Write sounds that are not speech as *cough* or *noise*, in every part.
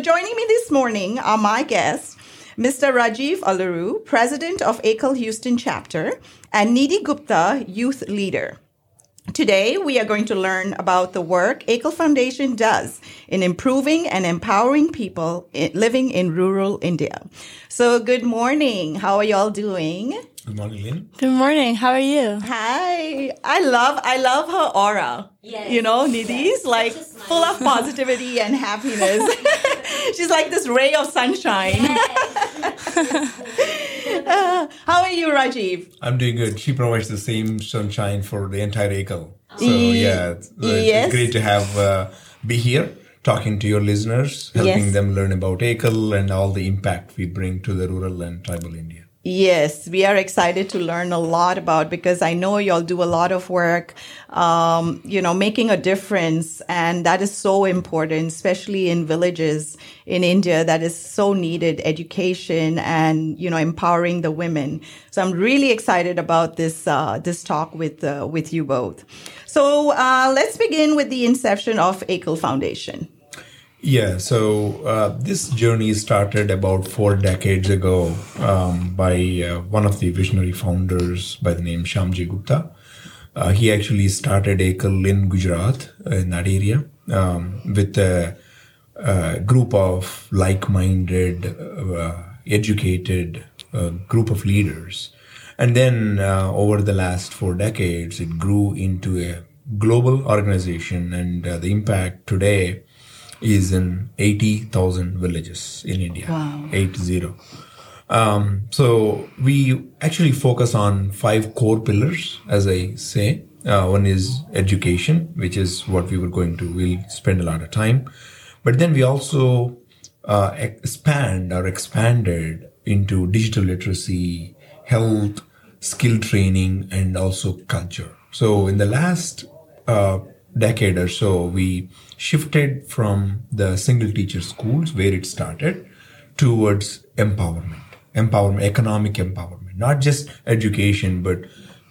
joining me this morning are my guests, Mr. Rajiv Alaru, President of Ekal Houston Chapter, and Nidhi Gupta, Youth Leader. Today, we are going to learn about the work Ekal Foundation does in improving and empowering people living in rural India. So, good morning. How are y'all doing? Good morning, Lynn. Good morning. How are you? Hi. I love I love her aura. Yes. You know, Nidhi's yes. like full of positivity and happiness. *laughs* *laughs* She's like this ray of sunshine. Yes. *laughs* uh, *laughs* how are you, Rajiv? I'm doing good. She provides the same sunshine for the entire Ekal. So yeah, it's, yes. it's great to have uh, be here talking to your listeners, helping yes. them learn about Ekal and all the impact we bring to the rural and tribal India. Yes, we are excited to learn a lot about because I know y'all do a lot of work, um, you know, making a difference. And that is so important, especially in villages in India that is so needed education and, you know, empowering the women. So I'm really excited about this, uh, this talk with, uh, with you both. So, uh, let's begin with the inception of Ekal Foundation. Yeah, so uh, this journey started about four decades ago um, by uh, one of the visionary founders by the name Shyamji Gupta. Uh, he actually started Ekal in Gujarat, uh, in that area, um, with a, a, group of like-minded, uh, educated uh, group of leaders. And then over the last four decades, it grew into a global organization, and the impact today is in 80,000 villages in India. Wow. 80. Um, so we actually focus on five core pillars, as I say. Uh, one is education, which is what we were going to, we'll spend a lot of time. But then we also uh, expand or expanded into digital literacy, health, skill training, and also culture. So in the last uh, decade or so, we shifted from the single teacher schools where it started towards empowerment, empowerment, economic empowerment, not just education, but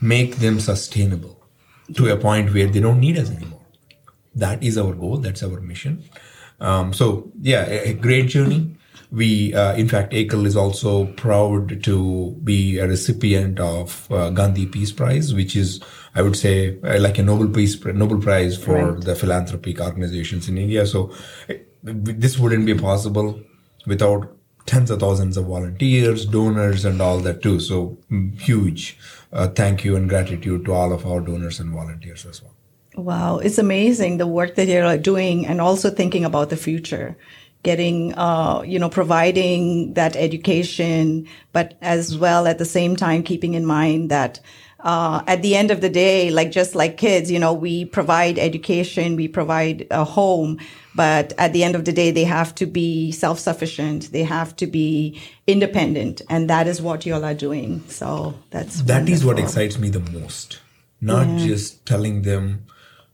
make them sustainable to a point where they don't need us anymore. That is our goal. That's our mission. Um, so yeah, a, a great journey. We, uh, in fact, Ekal is also proud to be a recipient of uh, Gandhi Peace Prize, which is, I would say, uh, like a Nobel Peace Nobel Prize for right. the philanthropic organizations in India. So uh, this wouldn't be possible without tens of thousands of volunteers, donors, and all that too. So mm, huge uh, thank you and gratitude to all of our donors and volunteers as well. Wow, it's amazing the work that you're doing and also thinking about the future getting, uh, you know, providing that education, but as well at the same time keeping in mind that uh, at the end of the day, like just like kids, you know, we provide education, we provide a home, but at the end of the day, they have to be self-sufficient. They have to be independent, and that is what you all are doing. So that's that wonderful. is what excites me the most. Not yeah. just telling them.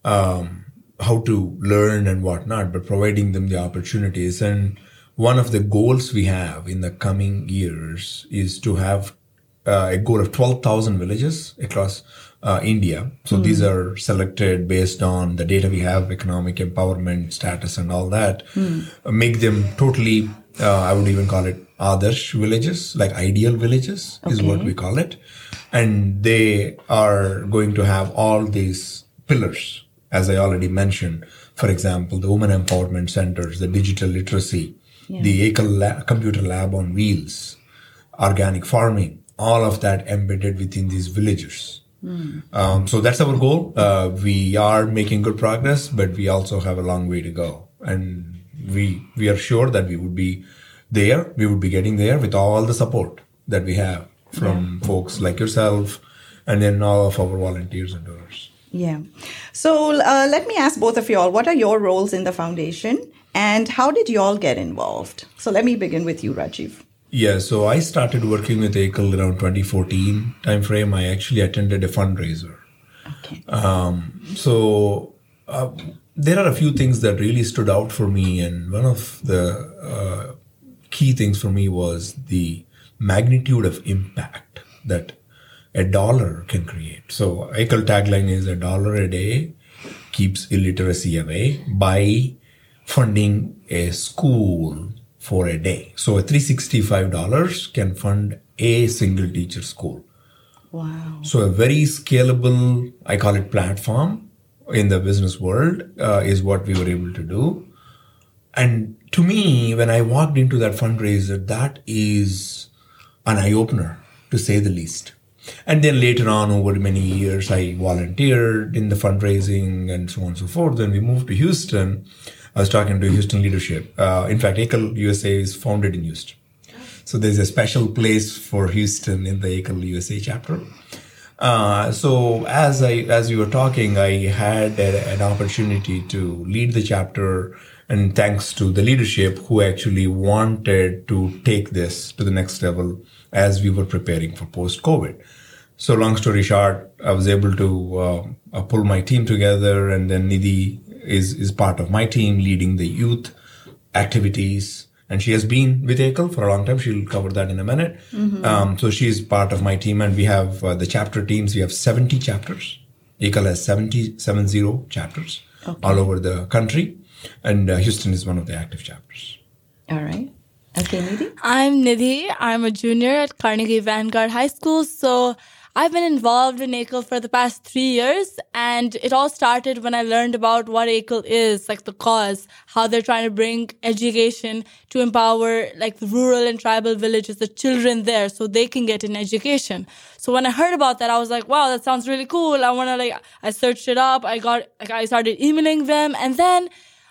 Um, how to learn and whatnot, but providing them the opportunities. And one of the goals we have in the coming years is to have uh, a goal of 12,000 villages across uh, India. So mm. these are selected based on the data we have, economic empowerment status and all that. Mm. Uh, make them totally, uh, I would even call it adarsh villages, like ideal villages okay. is what we call it. And they are going to have all these pillars as I already mentioned. For example, the women empowerment centers, the digital literacy, yeah. the Ekal lab, computer lab on wheels, organic farming, all of that embedded within these villagers. Mm. Um, so that's our goal. Uh, we are making good progress, but we also have a long way to go. And we, we are sure that we would be there. We would be getting there with all the support that we have from yeah. folks like yourself and then all of our volunteers and donors. Yeah. So uh, let me ask both of you all what are your roles in the foundation and how did you all get involved? So let me begin with you, Rajiv. Yeah, so I started working with Ekal around 2014 timeframe. I actually attended a fundraiser. Okay. Um, so uh, there are a few things that really stood out for me, and one of the uh, key things for me was the magnitude of impact that a dollar can create. So Ekal tagline is a dollar a day keeps illiteracy away by funding a school for a day. So a $365 can fund a single teacher school. Wow. So a very scalable, I call it platform in the business world uh, is what we were able to do. And to me, when I walked into that fundraiser, that is an eye opener to say the least. And then later on, over many years, I volunteered in the fundraising and so on and so forth. When we moved to Houston, I was talking to Houston leadership. Uh, in fact, Ekal USA is founded in Houston. So there's a special place for Houston in the Ekal USA chapter. Uh, so as I as you were talking, I had a, an opportunity to lead the chapter, and thanks to the leadership who actually wanted to take this to the next level as we were preparing for post COVID. So long story short, I was able to uh, pull my team together, and then Nidhi is is part of my team leading the youth activities and she has been with Ekal for a long time. She'll cover that in a minute. Mm-hmm. Um, so she's part of my team, and we have uh, the chapter teams. We have 70 chapters. Ekal has 70, 70 chapters okay. all over the country, and uh, Houston is one of the active chapters. All right. Okay, Nidhi? I'm Nidhi. I'm a junior at Carnegie Vanguard High School. So I've been involved in Ekal for the past three years, and it all started when I learned about what Ekal is, like the cause, how they're trying to bring education to empower like the rural and tribal villages, the children there, so they can get an education. So when I heard about that, I was like, wow, that sounds really cool. I want to like, I searched it up. I got, like, I started emailing them, and then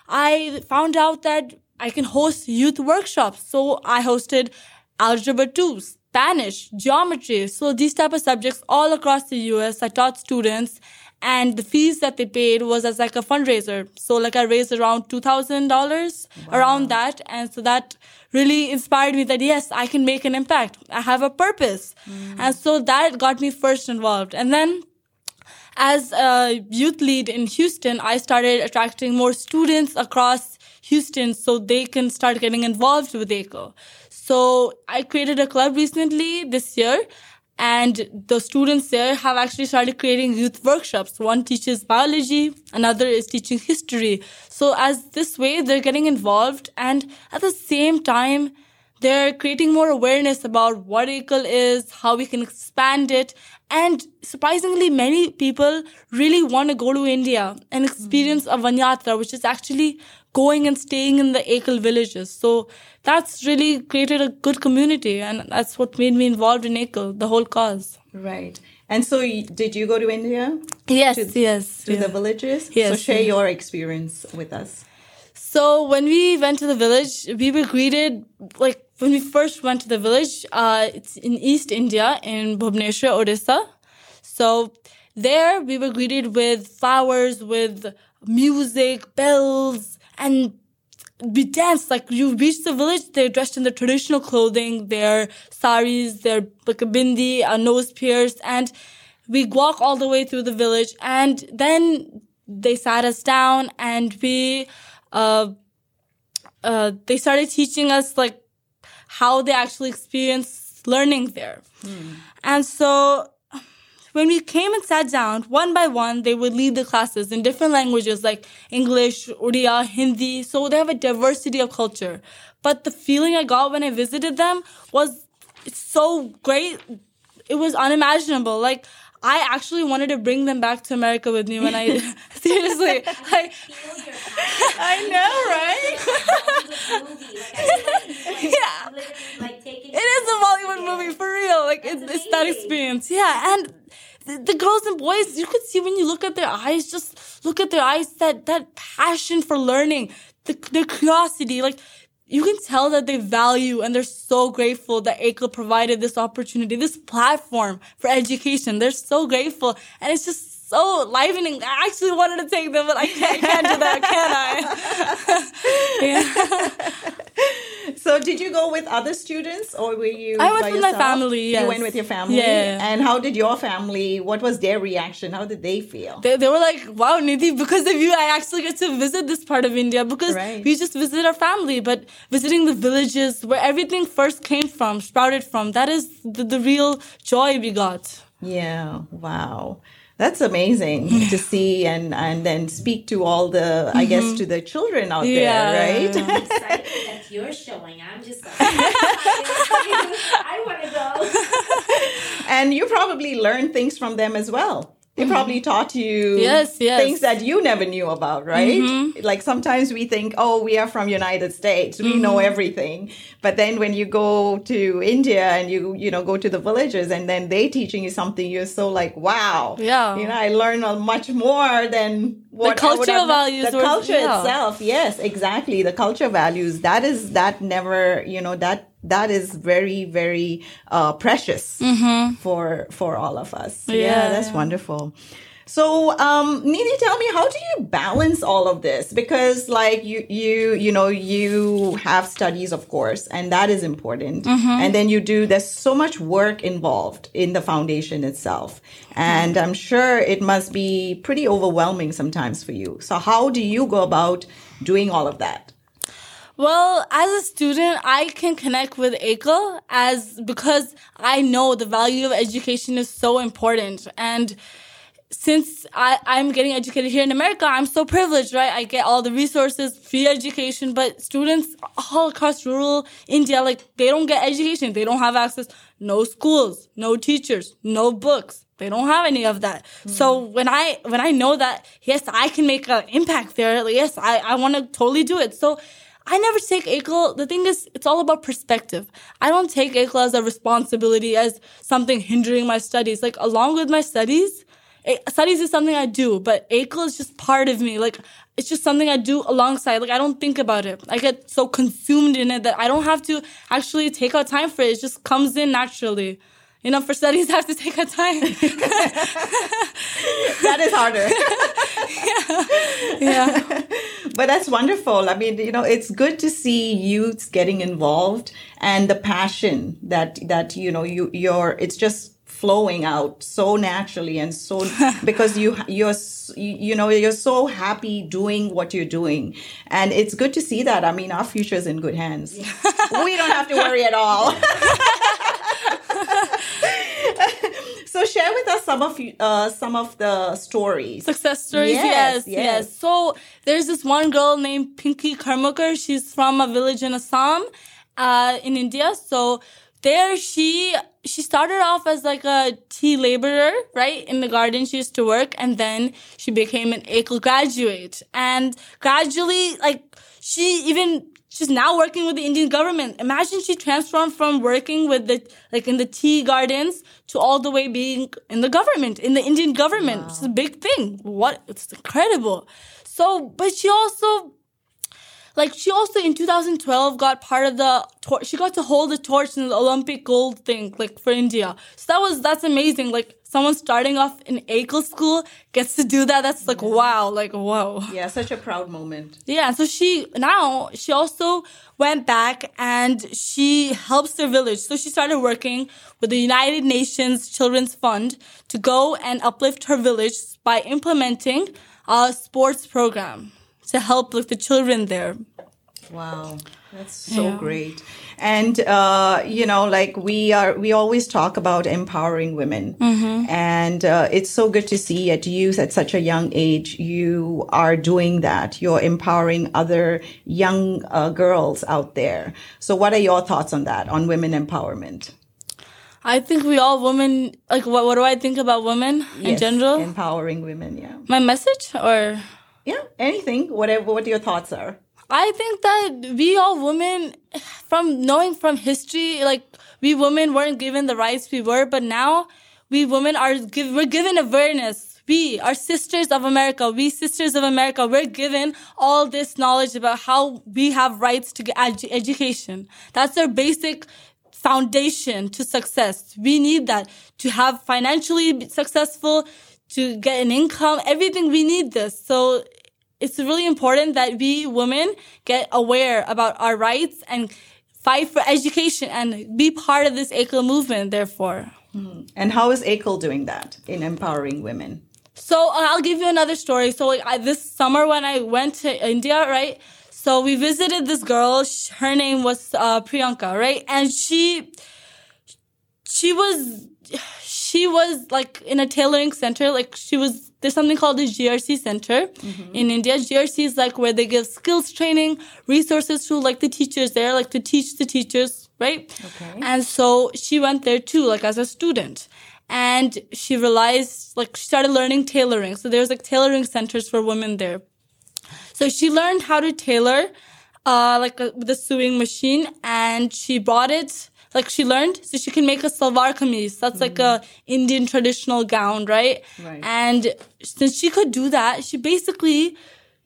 I found out that I can host youth workshops. So I hosted Algebra 2, Spanish, geometry. So these type of subjects all across the US, I taught students and the fees that they paid was as like a fundraiser. So like I raised around $2,000 wow. around that. And so that really inspired me that yes, I can make an impact. I have a purpose. Mm. And so that got me first involved. And then as a youth lead in Houston, I started attracting more students across Houston so they can start getting involved with Ekal. So I created a club recently this year and the students there have actually started creating youth workshops. One teaches biology, another is teaching history. So as this way, they're getting involved and at the same time, they're creating more awareness about what Ekal is, how we can expand it. And surprisingly, many people really want to go to India and experience mm-hmm. a Vanyatra, which is actually going and staying in the Ekal villages. So that's really created a good community. And that's what made me involved in Ekal, the whole cause. Right. And so, did you go to India? Yes, to, yes. To yeah. the villages? Yes. So, share your experience with us. So, when we went to the village, we were greeted, like, when we first went to the village, uh, it's in East India, in Bhubaneswar, Odisha. So, there we were greeted with flowers, with music, bells, and we danced like you reach the village they're dressed in their traditional clothing their saris their like a bindi a nose pierced and we walk all the way through the village and then they sat us down and we uh uh they started teaching us like how they actually experience learning there hmm. and so when we came and sat down, one by one, they would lead the classes in different languages like English, Urdu, Hindi. So they have a diversity of culture. But the feeling I got when I visited them was so great. It was unimaginable. Like, I actually wanted to bring them back to America with me when I *laughs* seriously I I know right? *laughs* Yeah. It is a Bollywood movie for real. Like it's, it's that experience. Yeah and the, the girls and boys, you could see when you look at their eyes, just look at their eyes, that, that passion for learning, the, their curiosity, like, you can tell that they value and they're so grateful that Ekal provided this opportunity, this platform for education. They're so grateful. And it's just so livening. I actually wanted to take them, but I can't, can't do that, can I? *laughs* yeah. *laughs* So, did you go with other students, or were you? I went with yourself? my family. Yes. You went with your family. Yeah. And how did your family? What was their reaction? How did they feel? They, they were like, "Wow, Nidhi, because of you, I actually get to visit this part of India because right. we just visit our family, but visiting the villages where everything first came from, sprouted from. That is the, the real joy we got." Yeah. Wow. That's amazing to see and and then speak to all the I guess mm-hmm. to the children out Yeah. there, right? I'm excited *laughs* that you're showing. I'm just *laughs* like, *laughs* I want to go. and you probably learned things from them as well. They mm-hmm. probably taught you Yes, yes. things that you never knew about, right? Mm-hmm. Like sometimes we think, oh, we are from United States, we know mm-hmm. everything. But then when you go to India and you you know go to the villages and then they teaching you something, you're so like, wow, Yeah. you know, I learned much more than what would cultural values The were- culture yeah. itself, yes, exactly. The culture values that is that never, you know, that that is very very uh, precious for for all of us. Yeah, Mm-hmm. Yeah, that's yeah. wonderful. So, um, Nini, tell me, how do you balance all of this? Because, like, you, you, you know, you have studies, of course, and that is important. And then you do. There's so much work involved in the foundation itself, and I'm sure it must be pretty overwhelming sometimes for you. So, how do you go about doing all of that? Well, as a student, I can connect with Ekal as because I know the value of education is so important. And since I, I'm getting educated here in America, I'm so privileged, right? I get all the resources, free education, but students all across rural India, like, they don't get education. They don't have access, no schools, no teachers, no books. They don't have any of that. So hmm. when I, when I know that, yes, I can make an impact there. Like, yes, I, I want to totally do it. So I never take Ekal. The thing is, it's all about perspective. I don't take Ekal as a responsibility, as something hindering my studies. Like, along with my studies, studies is something I do, but Ekal is just part of me. Like, it's just something I do alongside. Like, I don't think about it. I get so consumed in it that I don't have to actually take out time for it. It just comes in naturally. You know, for studies, *laughs* I have to take out time. *laughs* That is harder. *laughs* yeah. but that's wonderful. I mean, you know, it's good to see youths getting involved and the passion that that you know you you're. It's just flowing out so naturally and so *laughs* because you you're you know you're so happy doing what you're doing. And it's good to see that. I mean our future is in good hands. We don't have to worry at all. *laughs* *laughs* So share with us some of you uh, some of the stories. Success stories, Yes, yes, yes. yes, So there's this one girl named Pinky Karmakar. She's from a village in Assam, uh, in India. So there she she started off as like a tea laborer, right? In the garden she used to work, and then she became an Ekal graduate. And gradually, like she even she's now working with the Indian government. Imagine she transformed from working with the like in the tea gardens to all the way being in the government, in the Indian government. It's a big thing. What it's incredible. So, but she also like she also in 2012 got part of the tor- she got to hold the torch in the Olympic gold thing like for India. So that was that's amazing. Like someone starting off in Ekal school gets to do that. That's like wow, like whoa. yeah such a proud moment Yeah, so she now she also went back and she helps her village. So she started working with the United Nations Children's Fund to go and uplift her village by implementing a sports program to help like the children there. Wow, that's so Yeah. great. And uh, you know, like we are, we always talk about empowering women, and uh, it's so good to see at youth at such a young age you are doing that. You're empowering other young uh, girls out there. So, what are your thoughts on that? On women empowerment I think we all women like what what do I think about women in general? empowering women. Yeah, My message or yeah. Anything, whatever. What your thoughts are? I think that we all women, from knowing from history, like we women weren't given the rights we were, but now we women are give, we're given awareness. We are sisters of America. We sisters of America. We're given all this knowledge about how we have rights to get edu- education. That's our basic foundation to success. We need that to have financially successful, to get an income, everything. We need this. So it's really important that we women get aware about our rights and fight for education and be part of this Ekal movement, therefore. And how is Ekal doing that in empowering women? So uh, I'll give you another story. So like I, this summer when I went to India, right? So we visited this girl. Sh- Her name was uh, Priyanka, right? And she she was she was like in a tailoring center like she was there's something called the grc center. In india grc is like where they give skills training resources to like the teachers there like to teach the teachers right? Okay. and so she went there too like as a student. And she realized like she started learning tailoring. So there's like tailoring centers for women there. So she learned how to tailor, uh, like a, with a sewing machine, and she bought it. Like she learned, so she can make a salwar kameez. That's like a Indian traditional gown, right? Right. And since she could do that, she basically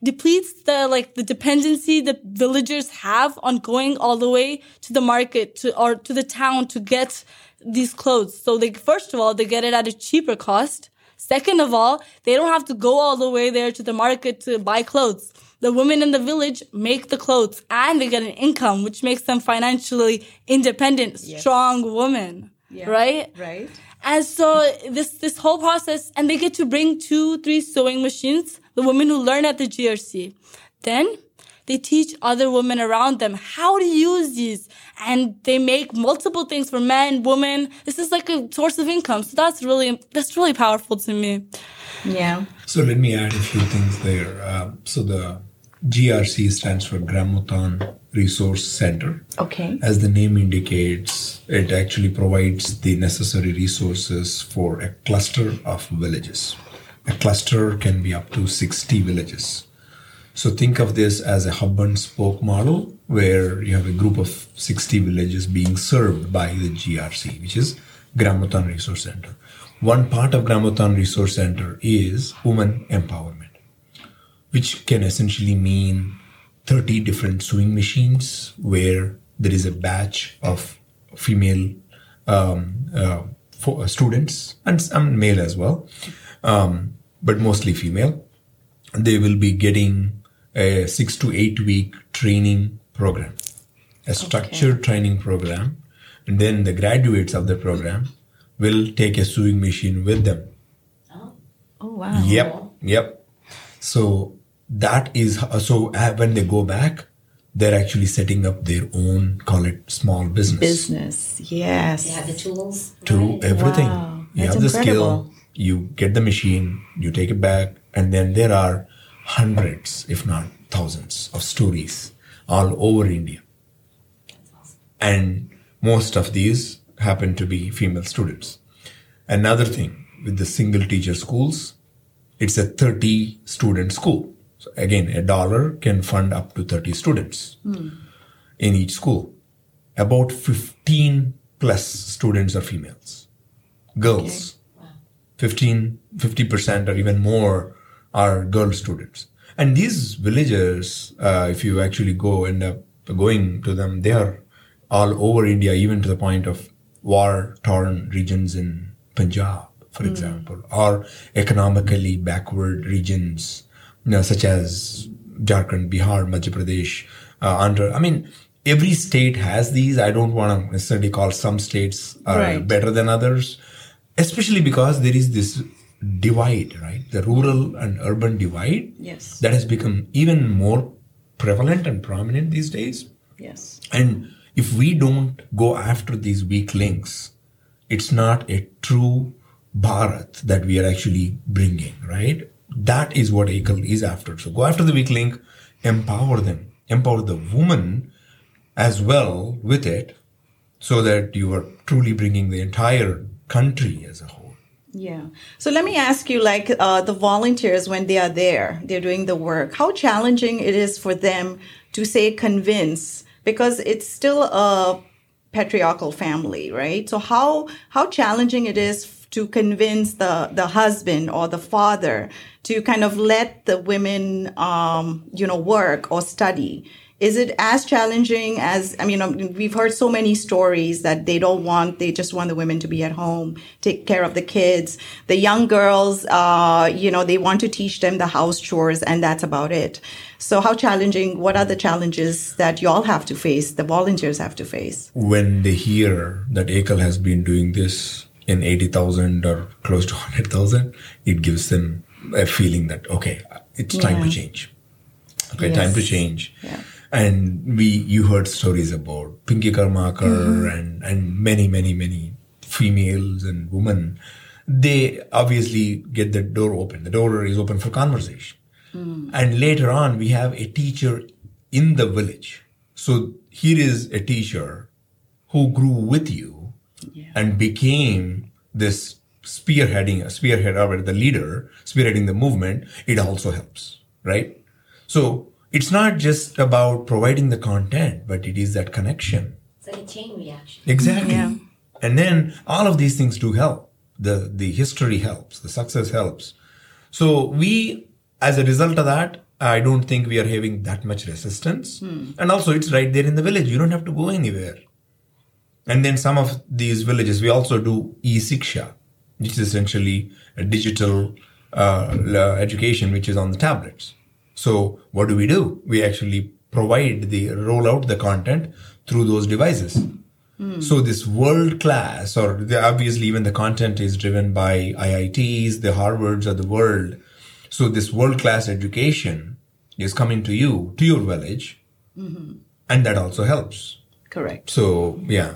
depletes the like the dependency the villagers have on going all the way to the market to or to the town to get these clothes. So they first of all they get it at a cheaper cost. Second of all, they don't have to go all the way there to the market to buy clothes. The women in the village make the clothes and they get an income, which makes them financially independent, strong women. Right? Right. And so this this whole process, and they get to bring two, three sewing machines. The women who learn at the GRC, then they teach other women around them how to use these, and they make multiple things for men, women. This is like a source of income. So that's really that's really powerful to me. Yeah. So let me add a few things there. Uh, so the GRC stands for Gramotthan Resource Center. Okay. As the name indicates, it actually provides the necessary resources for a cluster of villages. A cluster can be up to 60 villages. So think of this as a hub and spoke model where you have a group of 60 villages being served by the GRC, which is Gramotthan Resource Center. One part of Gramotthan Resource Center is women empowerment which can essentially mean 30 different sewing machines where there is a batch of female um, uh, fo- uh, students and some male as well, um, but mostly female. They will be getting a six to eight week training program, a structured training program, and then the graduates of the program will take a sewing machine with them Oh, Oh wow. Yep, yep. So that is so uh, when they go back, they're actually setting up their own, call it small business. Business. Yes. You have the tools. To right? everything. Wow, You that's have the incredible. skill, you get the machine, you take it back, and then there are hundreds, if not thousands, of stories all over India. And most of these happen to be female students. Another thing with the single teacher schools, it's a 30 student school. So again, a dollar can fund up to 30 students in each school. About 15 plus students are females, girls. 15, 50% or even more are girl students. And these villagers, uh, if you actually go end up going to them, they are all over India, even to the point of war torn regions in Punjab, for example, or economically backward regions, you know, such as Jharkhand, Bihar, Madhya Pradesh, uh, Andhra. I mean, every state has these. I don't want to necessarily call some states are Right. better than others, especially because there is this divide, right? The rural and urban divide Yes. that has become even more prevalent and prominent these days. Yes. And if we don't go after these weak links, it's not a true Bharat that we are actually bringing, right? That is what Ekal is after. So go after the weak link, empower them, empower the woman as well with it, so that you are truly bringing the entire country as a whole. Yeah. So let me ask you, like uh, the volunteers when they are there, they're doing the work. How challenging it is for them to say convince because it's still a patriarchal family, right? So how how challenging it is to convince the the husband or the father to kind of let the women, um, you know, work or study. Is it as challenging as I mean? um, We've heard so many stories that they don't want; they just want the women to be at home, take care of the kids. The young girls, uh, you know, they want to teach them the house chores, and that's about it. So, how challenging? What are the challenges that y'all have to face? The volunteers have to face. when they hear that Ekal has been doing this in 80,000 or close to 100,000, it gives them a feeling that, okay, it's time to change. Okay, time to change. Yeah. And we, you heard stories about Pinky Karmakar Mm-hmm. and, and many, many, many females and women, they obviously get the door open. The door is open for conversation. And later on, we have a teacher in the village. So here is a teacher who grew with you and became this spearheading, a spearhead or the leader, spearheading the movement. It also helps, right? So it's not just about providing the content, but it is that connection. It's like a chain reaction. Exactly. Yeah. And then all of these things do help. The the history helps, the success helps. So we as a result of that, I don't think we are having that much resistance. Hmm. And also it's right there in the village. You don't have to go anywhere. And then some of these villages, we also do e-siksha, which is essentially a digital uh, education, which is on the tablets. So what do we do? We actually provide the roll out the content through those devices. So this world class, or the, obviously even the content is driven by IITs, the Harvards of the world. So this world class education is coming to you, to your village, and that also helps. Correct. So yeah,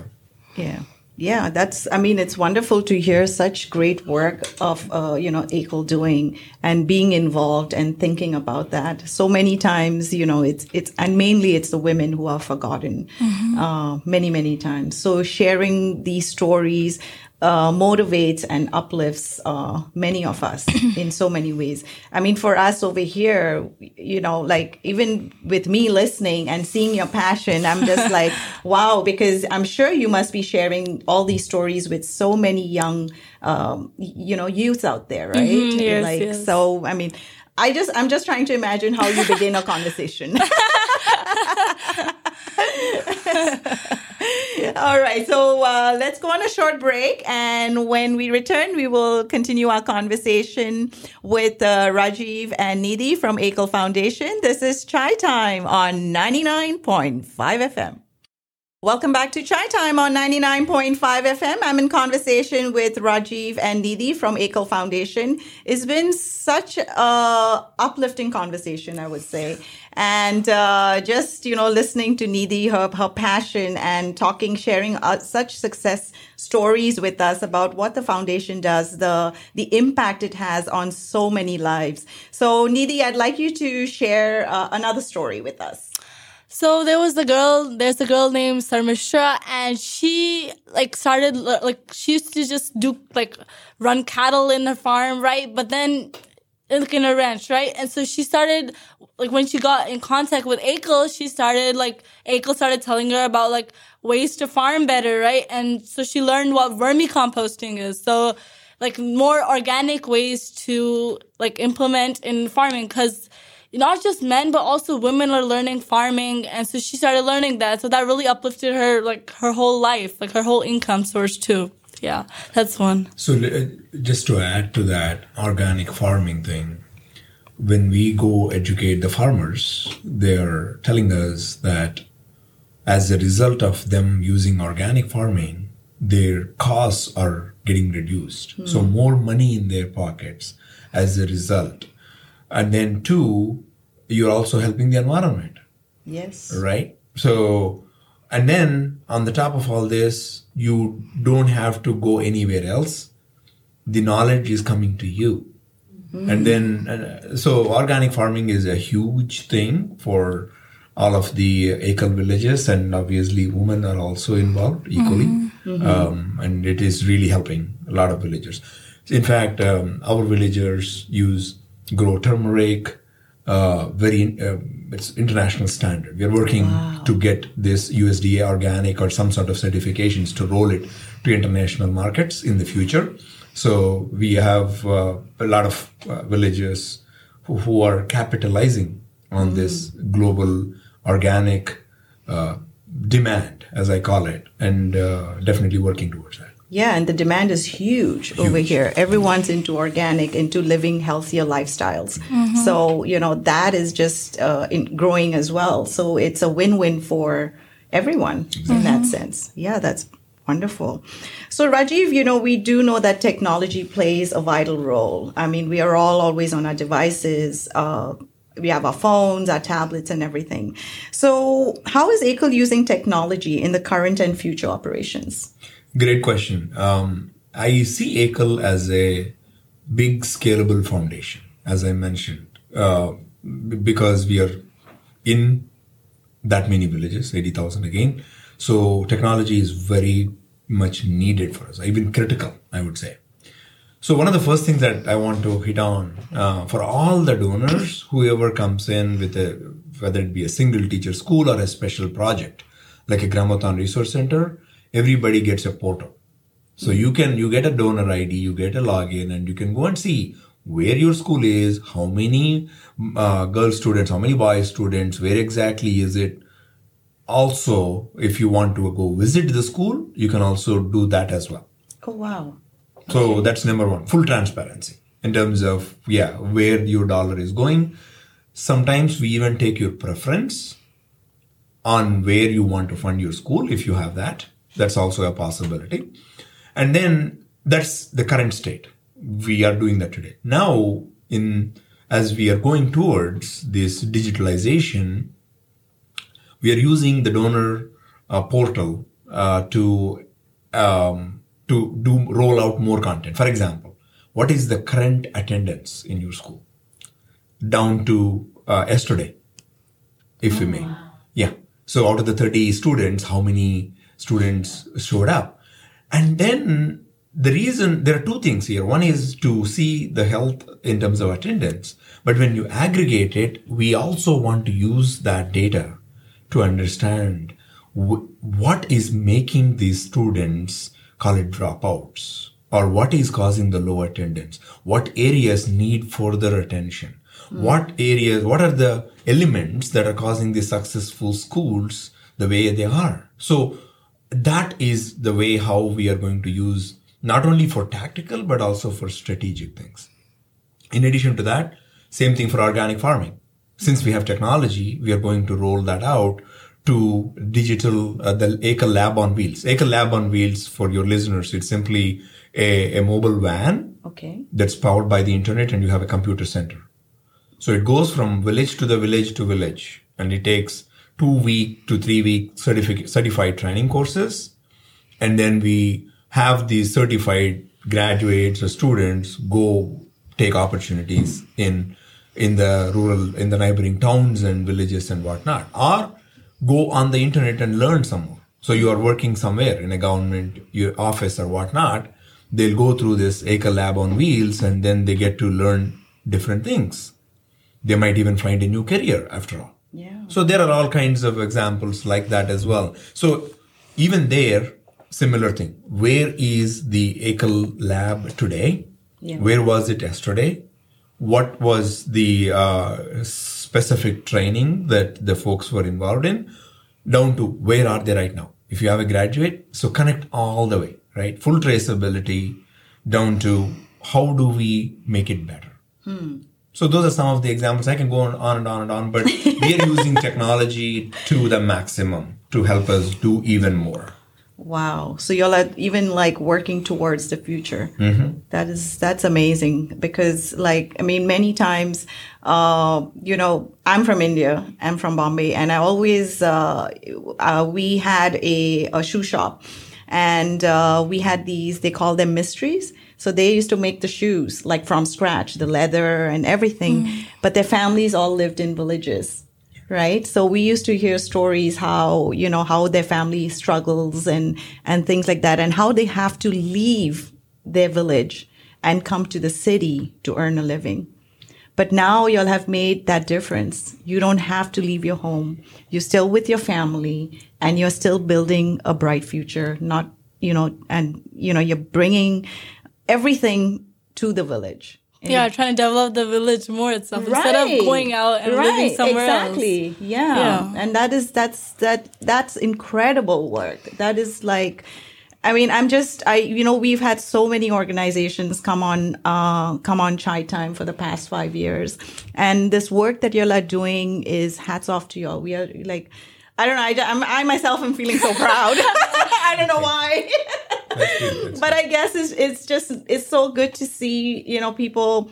Yeah. Yeah, that's, I mean, it's wonderful to hear such great work of, uh, you know, Ekal doing and being involved and thinking about that. So many times, you know, it's, it's, and mainly it's the women who are forgotten, uh, many, many times. So sharing these stories, uh, motivates and uplifts uh, many of us *coughs* in so many ways. I mean, for us over here, you know, like even with me listening and seeing your passion, I'm just *laughs* like, wow, because I'm sure you must be sharing all these stories with so many young, um, you know, youth out there, right? Mhm, yes, like, yes. so, I mean, I just, I'm just trying to imagine how you begin a conversation. *laughs* *laughs* All right, so uh, let's go on a short break. And when we return, we will continue our conversation with uh, Rajiv and Nidhi from Ekal Foundation. This is Chai Time on 99.5 FM. Welcome back to Chai Time on 99.5 FM. I'm in conversation with Rajiv and Nidhi from Ekal Foundation. It's been such a uplifting conversation, I would say. And uh, just, you know, listening to Nidhi, her, her passion and talking, sharing uh, such success stories with us about what the foundation does, the, the impact it has on so many lives. So Nidhi, I'd like you to share uh, another story with us. So there was the girl, there's a girl named Sarmishra and she like started like she used to just do like run cattle in her farm, right? But then like in a ranch, right? And so she started like when she got in contact with Ekal, she started like Ekal started telling her about like ways to farm better, right? And so she learned what vermicomposting is. So like more organic ways to like implement in farming because not just men but also women are learning farming and so she started learning that so that really uplifted her like her whole life like her whole income source too yeah that's one So uh, just to add to that organic farming thing, when we go educate the farmers, they're telling us that as a result of them using organic farming, their costs are getting reduced. So more money in their pockets as a result. And then two, you're also helping the environment Yes. right? So, and then on the top of all this, you don't have to go anywhere else. The knowledge is coming to you. And then, uh, so organic farming is a huge thing for all of the Ekal villages, and obviously, women are also involved equally. Um, and it is really helping a lot of villagers. In fact, um, our villagers use grow turmeric, uh, very uh, it's international standard. We are working to get this USDA organic or some sort of certifications to roll it to international markets in the future. So we have uh, a lot of uh, villages who, who are capitalizing on this global organic uh, demand, as I call it, and uh, definitely working towards that. Yeah, and the demand is huge, over here. Everyone's into organic, into living healthier lifestyles. So, you know, that is just uh, in growing as well. So it's a win win for everyone in that sense. Yeah, that's wonderful. So, Rajiv, you know, we do know that technology plays a vital role. I mean, we are all always on our devices. Uh, we have our phones, our tablets, and everything. So, how is Ekal using technology in the current and future operations? Great question. Um, I see Ekal as a big scalable foundation, as I mentioned, uh, because we are in that many villages, 80,000 again. So technology is very much needed for us, even critical, I would say. So one of the first things that I want to hit on uh, for all the donors, whoever comes in with a, whether it be a single teacher school or a special project, like a Gramotthan Resource Center, everybody gets a portal. So you can, you get a donor ID, you get a login and you can go and see where your school is, how many uh, girl students, how many boy students, where exactly is it. Also, if you want to go visit the school, you can also do that as well. Oh wow. So that's number one, full transparency in terms of, yeah, where your dollar is going. Sometimes we even take your preference on where you want to fund your school if you have that. That's also a possibility. And then that's the current state. We are doing that today. Now, in as we are going towards this digitalization, we are using the donor uh, portal uh, to um, to do roll out more content. For example, what is the current attendance in your school down to uh, yesterday, if we may? Yeah. So out of the 30 students, how many students showed up? And then the reason there are two things here. One is to see the health in terms of attendance, but when you aggregate it, we also want to use that data to understand w- what is making these students call it dropouts? Or what is causing the low attendance? What areas need further attention? Hmm. What areas what are the elements that are causing the successful schools the way they are? So that is the way how we are going to use not only for tactical but also for strategic things in addition to that same thing for organic farming since we have technology we are going to roll that out to digital uh, the Ekal lab on wheels Ekal lab on wheels for your listeners it's simply a, a mobile van Okay. that's powered by the internet and you have a computer center. So it goes from village to the village to village and it takes two week to three week certified training courses. And then we have these certified graduates or students go take opportunities in, in the rural, in the neighboring towns and villages and whatnot, or go on the internet and learn some more. So you are working somewhere in a government your office or whatnot. They'll go through this Ekal lab on wheels and then they get to learn different things. They might even find a new career after all. Yeah. So there are all kinds of examples like that as well. So even there, similar thing. Where is the Ekal lab today? Yeah. Where was it yesterday? What was the uh, specific training that the folks were involved in? Down to where are they right now? If you have a graduate, so connect all the way, right? Full traceability down to how do we make it better? So those are some of the examples. I can go on, on and on and on, but *laughs* we are using technology to the maximum to help us do even more. Wow. So you're like even like working towards the future. That is that's amazing because like I mean many times uh you know I'm from India. I'm from Bombay and I always uh, uh we had a a shoe shop and uh we had these they call them mysteries. So they used to make the shoes like from scratch, the leather and everything, mm. but their families all lived in villages right? So we used to hear stories how you know how their family struggles and and things like that and how they have to leave their village and come to the city to earn a living. But now you'll have made that difference. You don't have to leave your home. You're still with your family and you're still building a bright future not you know and you know you're bringing everything to the village Yeah, trying to develop the village more itself instead of going out and living somewhere exactly. else. Yeah. Yeah. And that is that's that that's incredible work. That is like I mean, I'm just I you know, we've had so many organizations come on uh come on Chai Time for the past 5 years. And this work that you're like doing is hats off to y'all. We are like I don't know. I, I'm, I myself am feeling so proud. *laughs* I don't know why. That's good. That's but I guess it's it's just it's so good to see you know people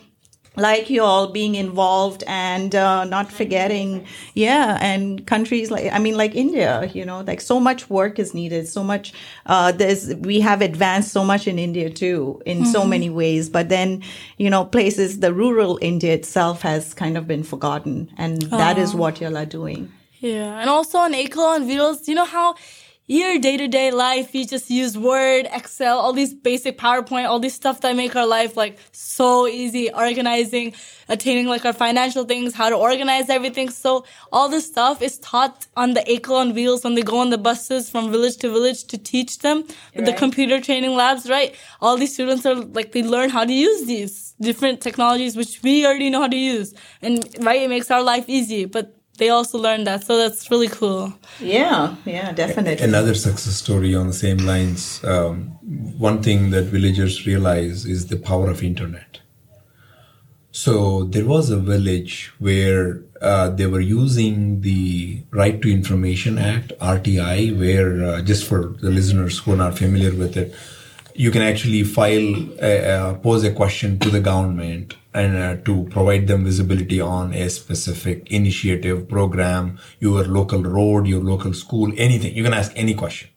like you all being involved and uh, not forgetting. Yeah and countries like i mean like india you know like so much work is needed so much uh, there's we have advanced so much in india too in so many ways. But then you know places the rural india itself has kind of been forgotten and that is what y'all are doing. Yeah, and also on Ekal and videos, you know how your day to day life, you just use Word, Excel, all these basic PowerPoint, all these stuff that make our life like so easy, organizing, attaining like our financial things, how to organize everything. So all this stuff is taught on the Ekal on wheels when they go on the buses from village to village to teach them with the computer training labs, right? All these students are like, they learn how to use these different technologies, which we already know how to use. And right, it makes our life easy, but they also learn that. So that's really cool. yeah yeah definitely Another success story on the same lines. Um, one thing that villagers realize is the power of internet. So there was a village where uh, they were using the Right to Information Act (RTI), where uh, just for the listeners who are not familiar with it, you can actually file, pose a question to the government and uh, to provide them visibility on a specific initiative, program, your local road, your local school, anything. You can ask any question.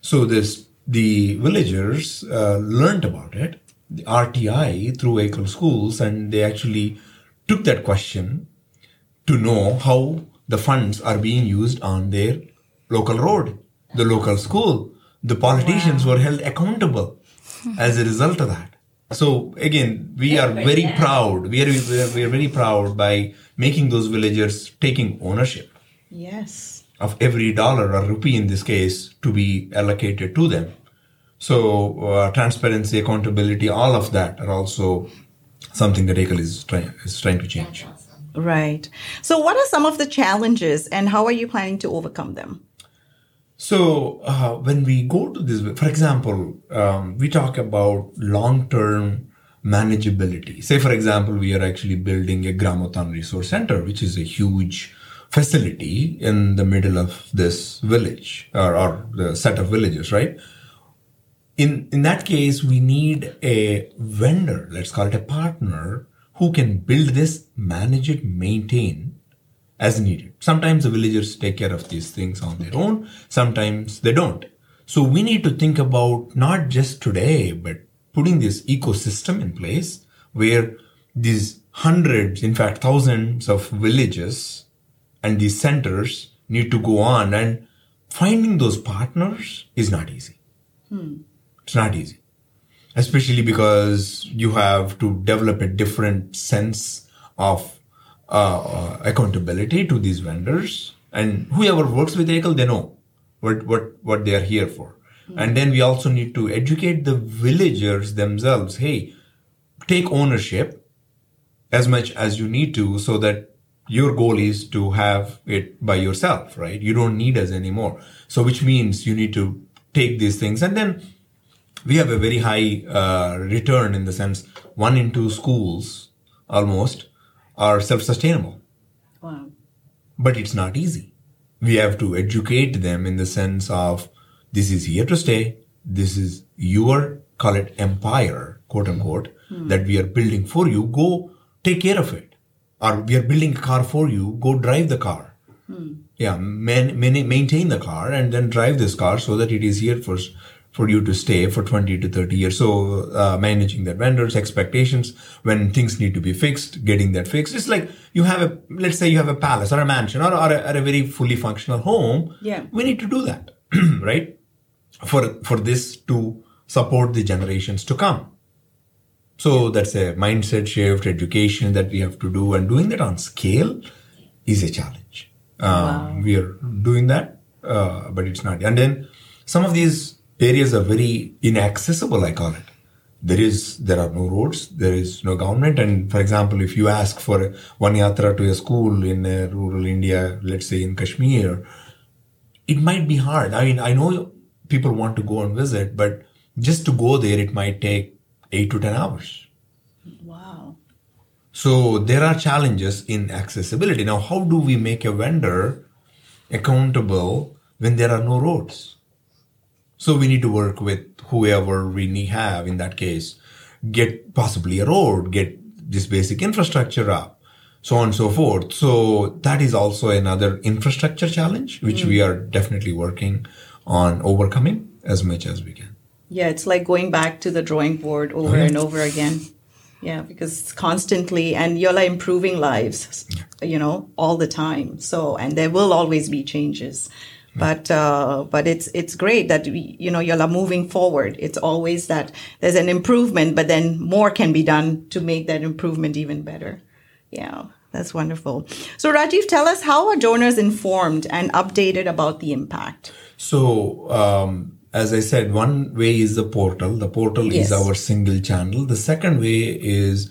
So this the villagers uh, learned about it, the RTI through Ekal schools, and they actually took that question to know how the funds are being used on their local road, the local school. The politicians were held accountable as a result of that. So again, we are Good very proud. We are, we are we are very proud by making those villagers taking ownership yes of every dollar or rupee in this case to be allocated to them. So uh, transparency, accountability, all of that are also something that Ekal is trying is trying to change. right so what are some of the challenges and how are you planning to overcome them So uh, when we go to this, for example, um, we talk about long-term manageability. Say, for example, we are actually building a Gramotthan Resource Center, which is a huge facility in the middle of this village or, or the set of villages, right? In in that case, we need a vendor, let's call it a partner, who can build this, manage it, maintain as needed. Sometimes the villagers take care of these things on their own, sometimes they don't. So we need to think about not just today, but putting this ecosystem in place where these hundreds, in fact, thousands of villages and these centers need to go on and finding those partners is not easy. Hmm. It's not easy especially because you have to develop a different sense of uh, uh, accountability to these vendors and whoever works with Ekal, they know what, what, what they are here for. And then we also need to educate the villagers themselves. Hey, take ownership as much as you need to so that your goal is to have it by yourself, right? You don't need us anymore. So which means you need to take these things and then we have a very high uh, return in the sense one in two schools almost are self-sustainable. Wow. But it's not easy. We have to educate them in the sense of this is here to stay. This is your call it empire quote unquote hmm. that we are building for you. Go take care of it. Or we are building a car for you. Go drive the car. Hmm. Yeah man, man, maintain the car and then drive this car so that it is here for for you to stay for 20 to 30 years so uh, managing the vendors expectations when things need to be fixed getting that fixed it's like you have a let's say you have a palace or a mansion or, or, a, or a very fully functional home Yeah. we need to do that *clears throat* right for for this to support the generations to come so that's a mindset shift, education that we have to do, and doing that on scale is a challenge. Um, We are doing that, uh, but it's not. And then some of these areas are very inaccessible. I call it. There is there are no roads, there is no government, and for example, if you ask for one yatra to a school in uh, rural India, let's say in Kashmir, it might be hard. I mean, I know people want to go and visit, but just to go there, it might take eight to 10 hours. wow So there are challenges in accessibility. Now, how do we make a vendor accountable when there are no roads? So we need to work with whoever we need have in that case, get possibly a road, get this basic infrastructure up, so on and so forth. So that is also another infrastructure challenge, which mm. we are definitely working on overcoming as much as we can. Yeah, it's like going back to the drawing board over oh, and over again. Yeah, because it's constantly, and you're like improving lives, you know, all the time. So, and there will always be changes, but uh, but it's it's great that we, you know you're moving forward. It's always that there's an improvement, but then more can be done to make that improvement even better. Yeah, that's wonderful. So, Rajiv, tell us how are donors informed and updated about the impact? So, um, as I said, one way is the portal. The portal Yes. is our single channel. The second way is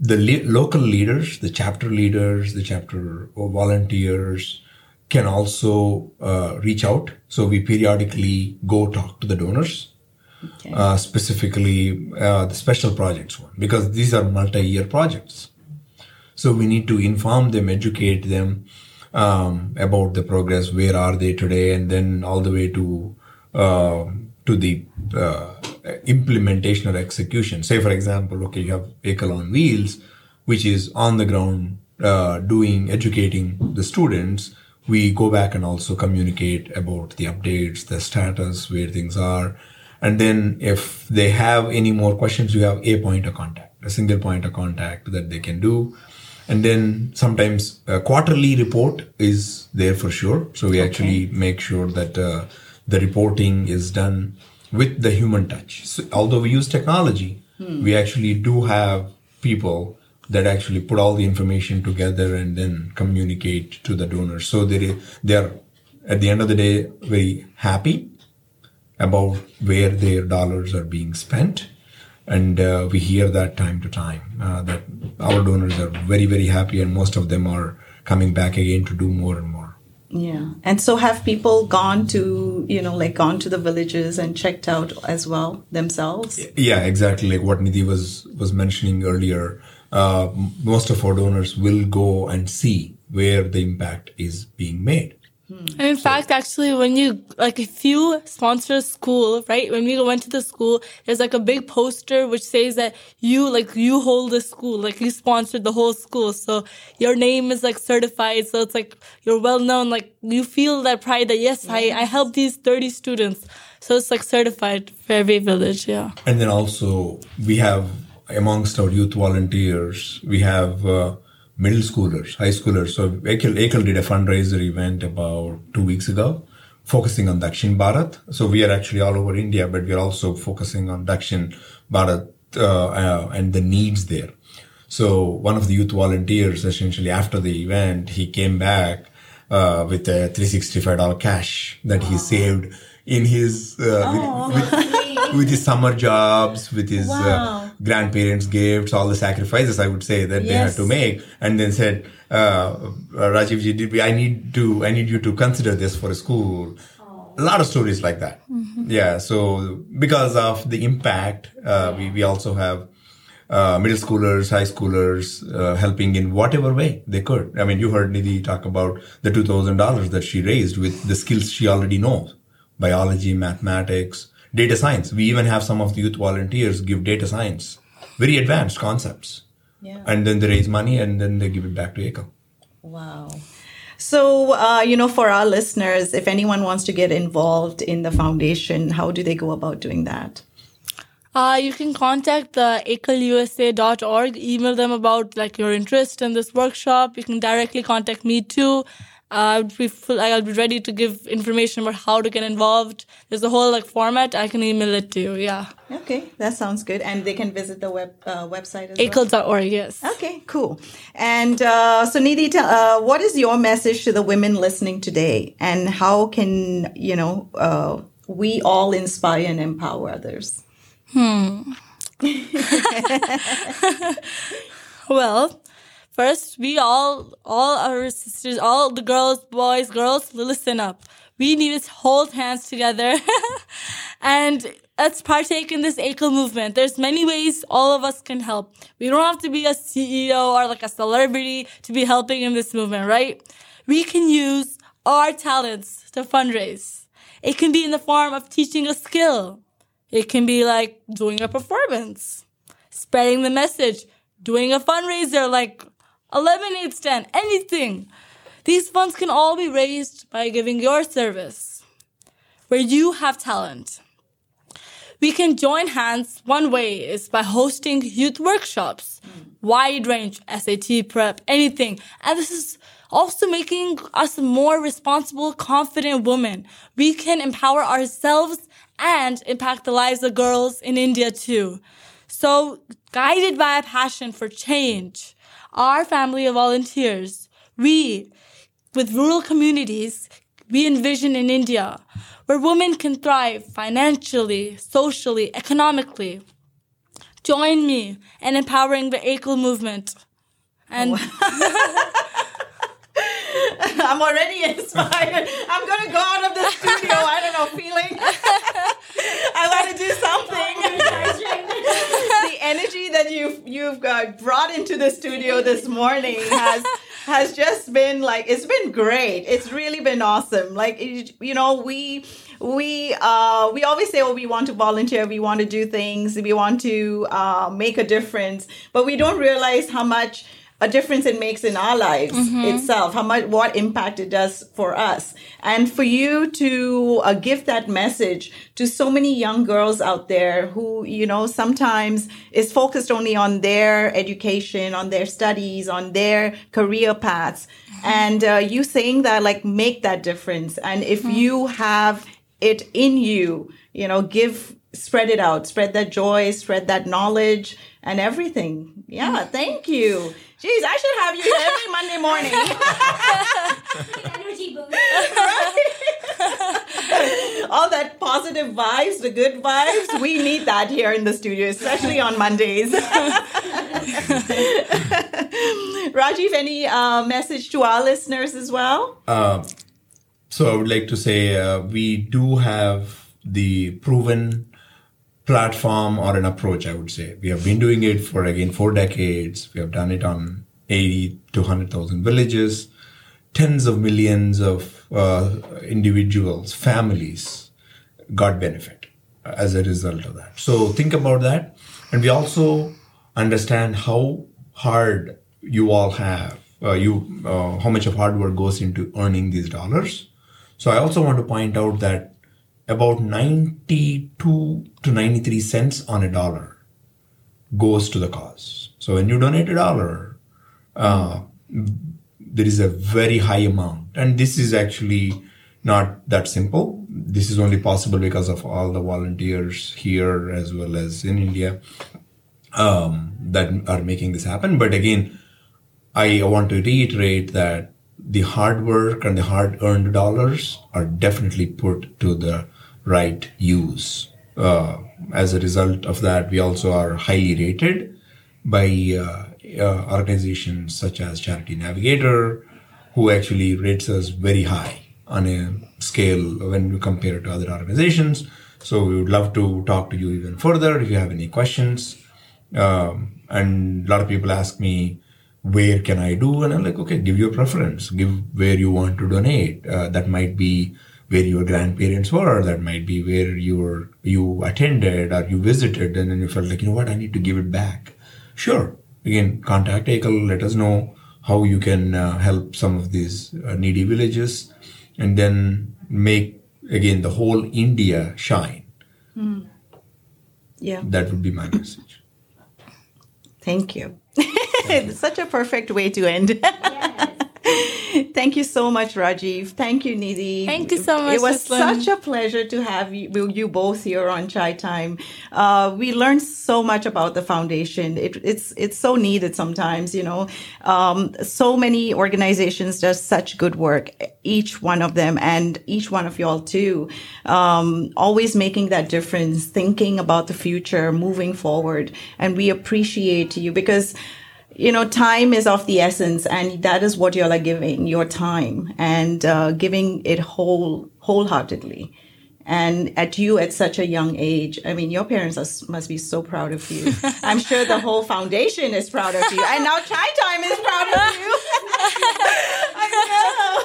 the le- local leaders, the chapter leaders, the chapter volunteers can also uh, reach out. So we periodically go talk to the donors, Okay. uh, specifically uh, the special projects one, because these are multi-year projects. So we need to inform them, educate them um, about the progress. Where are they today, and then all the way to uh, to the uh, implementation or execution. Say, for example, okay, you have Ekal on Wheels, which is on the ground uh, doing educating the students. We go back and also communicate about the updates, the status, where things are, and then if they have any more questions, you have a point of contact, a single point of contact that they can do. And then sometimes a quarterly report is there for sure. So we actually make sure that uh, the reporting is done with the human touch. So although we use technology, we actually do have people that actually put all the information together and then communicate to the donors. So they they are at the end of the day very happy about where their dollars are being spent. And uh, we hear that time to time uh, that our donors are very, very happy, and most of them are coming back again to do more and more. Yeah. And so have people gone to, you know, like gone to the villages and checked out as well themselves? Yeah, exactly. Like what Nidhi was was mentioning earlier, uh, most of our donors will go and see where the impact is being made. And in fact, actually, when you, like, if you sponsor a school, right? When we went to the school, there's like a big poster which says that you, like, you hold the school, like, you sponsored the whole school. So your name is like certified. So it's like, you're well known. Like, you feel that pride that, yes, I, I helped these 30 students. So it's like certified for every village. Yeah. And then also we have amongst our youth volunteers, we have uh, middle schoolers, high schoolers. So Ekal, Ekal did a fundraiser event about two weeks ago, focusing on Dakshin Bharat. So we are actually all over India, but we are also focusing on Dakshin Bharat uh, uh, and the needs there. So one of the youth volunteers, essentially after the event, he came back uh, with a $365 cash that he saved in his uh, with, with, with his summer jobs, with his Wow. Grandparents' gifts, all the sacrifices I would say that they had to make, and then said, uh, uh, "Rajivji, I need to, I need you to consider this for a school." A lot of stories like that. Yeah. So because of the impact, uh, we we also have uh, middle schoolers, high schoolers uh, helping in whatever way they could. I mean, you heard Nidhi talk about the two thousand dollars that she raised with the skills she already knows: biology, mathematics, data science. We even have some of the youth volunteers give data science, very advanced concepts, Yeah. and then they raise money and then they give it back to Ekal. Wow. So, uh, you know, for our listeners, if anyone wants to get involved in the foundation, how do they go about doing that? Uh, you can contact the ekalusa.org, email them about like your interest in this workshop. You can directly contact me too. Uh, I'll be full, I'll be ready to give information about how to get involved. There's a whole like format. I can email it to you. Yeah, Okay, that sounds good. And they can visit the web uh, website as well. ekal.org. Yes. Okay, cool. And uh, so, Nidhi, tell- uh, what is your message to the women listening today, and how can you know uh, we all inspire and empower others? *laughs* *laughs* Well, first, we all, all our sisters, all the girls, boys, girls, listen up. We need to hold hands together *laughs* and let's partake in this Ekal movement. There's many ways all of us can help. We don't have to be a CEO or like a celebrity to be helping in this movement, right? We can use our talents to fundraise. It can be in the form of teaching a skill. It can be like doing a performance, spreading the message, doing a fundraiser like lemonade stand, anything. These funds can all be raised by giving your service where you have talent. We can join hands. One way is by hosting youth workshops, wide range, SAT prep, anything. And this is also making us more responsible, confident women. We can empower ourselves and impact the lives of girls in India too. So guided by a passion for change, our family of volunteers, we, with rural communities, we envision in India where women can thrive financially, socially, economically. Join me in empowering the Ekal movement. And oh, *laughs* *laughs* I'm already inspired. I'm gonna go out of the studio. I don't know, feeling. *laughs* I want to do something. *laughs* the energy that you've you've uh, brought into the studio this morning has has just been like it's been great. It's really been awesome. Like you know, we we uh, we always say, oh, we want to volunteer, we want to do things, we want to uh, make a difference, but we don't realize how much a difference it makes in our lives mm-hmm. itself, how much, what impact it does for us. And for you to uh, give that message to so many young girls out there who, you know, sometimes is focused only on their education, on their studies, on their career paths. Mm-hmm. And uh, you saying that, like, make that difference. And if mm-hmm. you have it in you, you know, give, spread it out, spread that joy, spread that knowledge and everything. Yeah, mm. thank you. Jeez, I should have you every Monday morning. *laughs* Energy boost. All that positive vibes, the good vibes, we need that here in the studio, especially on Mondays. *laughs* Rajiv, any uh, message to our listeners as well? Uh, so I would like to say uh, we do have the proven platform or an approach, I would say. We have been doing it for again four decades. We have done it on 80 to 100,000 villages. Tens of millions of uh, individuals, families got benefit as a result of that. So think about that. And we also understand how hard you all have, uh, you, uh, how much of hard work goes into earning these dollars. So I also want to point out that about 92 to 93 cents on a dollar goes to the cause. So when you donate a dollar, uh, there is a very high amount. And this is actually not that simple. This is only possible because of all the volunteers here as well as in India um, that are making this happen. But again, I want to reiterate that the hard work and the hard earned dollars are definitely put to the right use. Uh, as a result of that, we also are highly rated by uh, uh, organizations such as Charity Navigator, who actually rates us very high on a scale when we compare it to other organizations. So we would love to talk to you even further if you have any questions. Um, and a lot of people ask me, where can I do? And I'm like, okay, give your preference, give where you want to donate. Uh, that might be where your grandparents were, that might be where you were, you attended or you visited, and then you felt like, you know what, I need to give it back. Sure. Again, contact Ekal, let us know how you can uh, help some of these uh, needy villages, and then make again the whole India shine. Mm. Yeah. That would be my message. Thank you. *laughs* Such a perfect way to end. *laughs* Thank you so much, Rajiv. Thank you, Nidhi. Thank you so much. It was such a pleasure to have you, you both here on Chai Time. Uh, we learned so much about the foundation. It, it's it's so needed sometimes. You know, um, so many organizations does such good work. Each one of them, and each one of y'all too. Um, always making that difference, thinking about the future, moving forward, and we appreciate you because you know, time is of the essence, and that is what you're like giving your time and uh, giving it whole wholeheartedly. And at you at such a young age, I mean, your parents are, must be so proud of you. *laughs* I'm sure the whole foundation is proud of you, and now Chai Time is proud of you. *laughs* I know.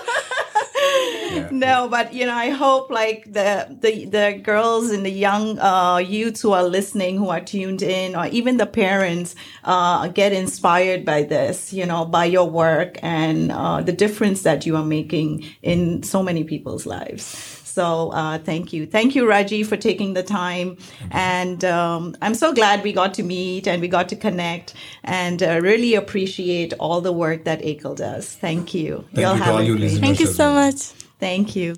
Yeah. *laughs* no, but you know, I hope like the the the girls and the young uh, youths who are listening, who are tuned in, or even the parents, uh, get inspired by this. You know, by your work and uh, the difference that you are making in so many people's lives. So uh, thank you, thank you, Raji, for taking the time, and um, I'm so glad we got to meet and we got to connect, and uh, really appreciate all the work that Ekal does. Thank you. Thank you to all a you great- Thank you so much. Thank you.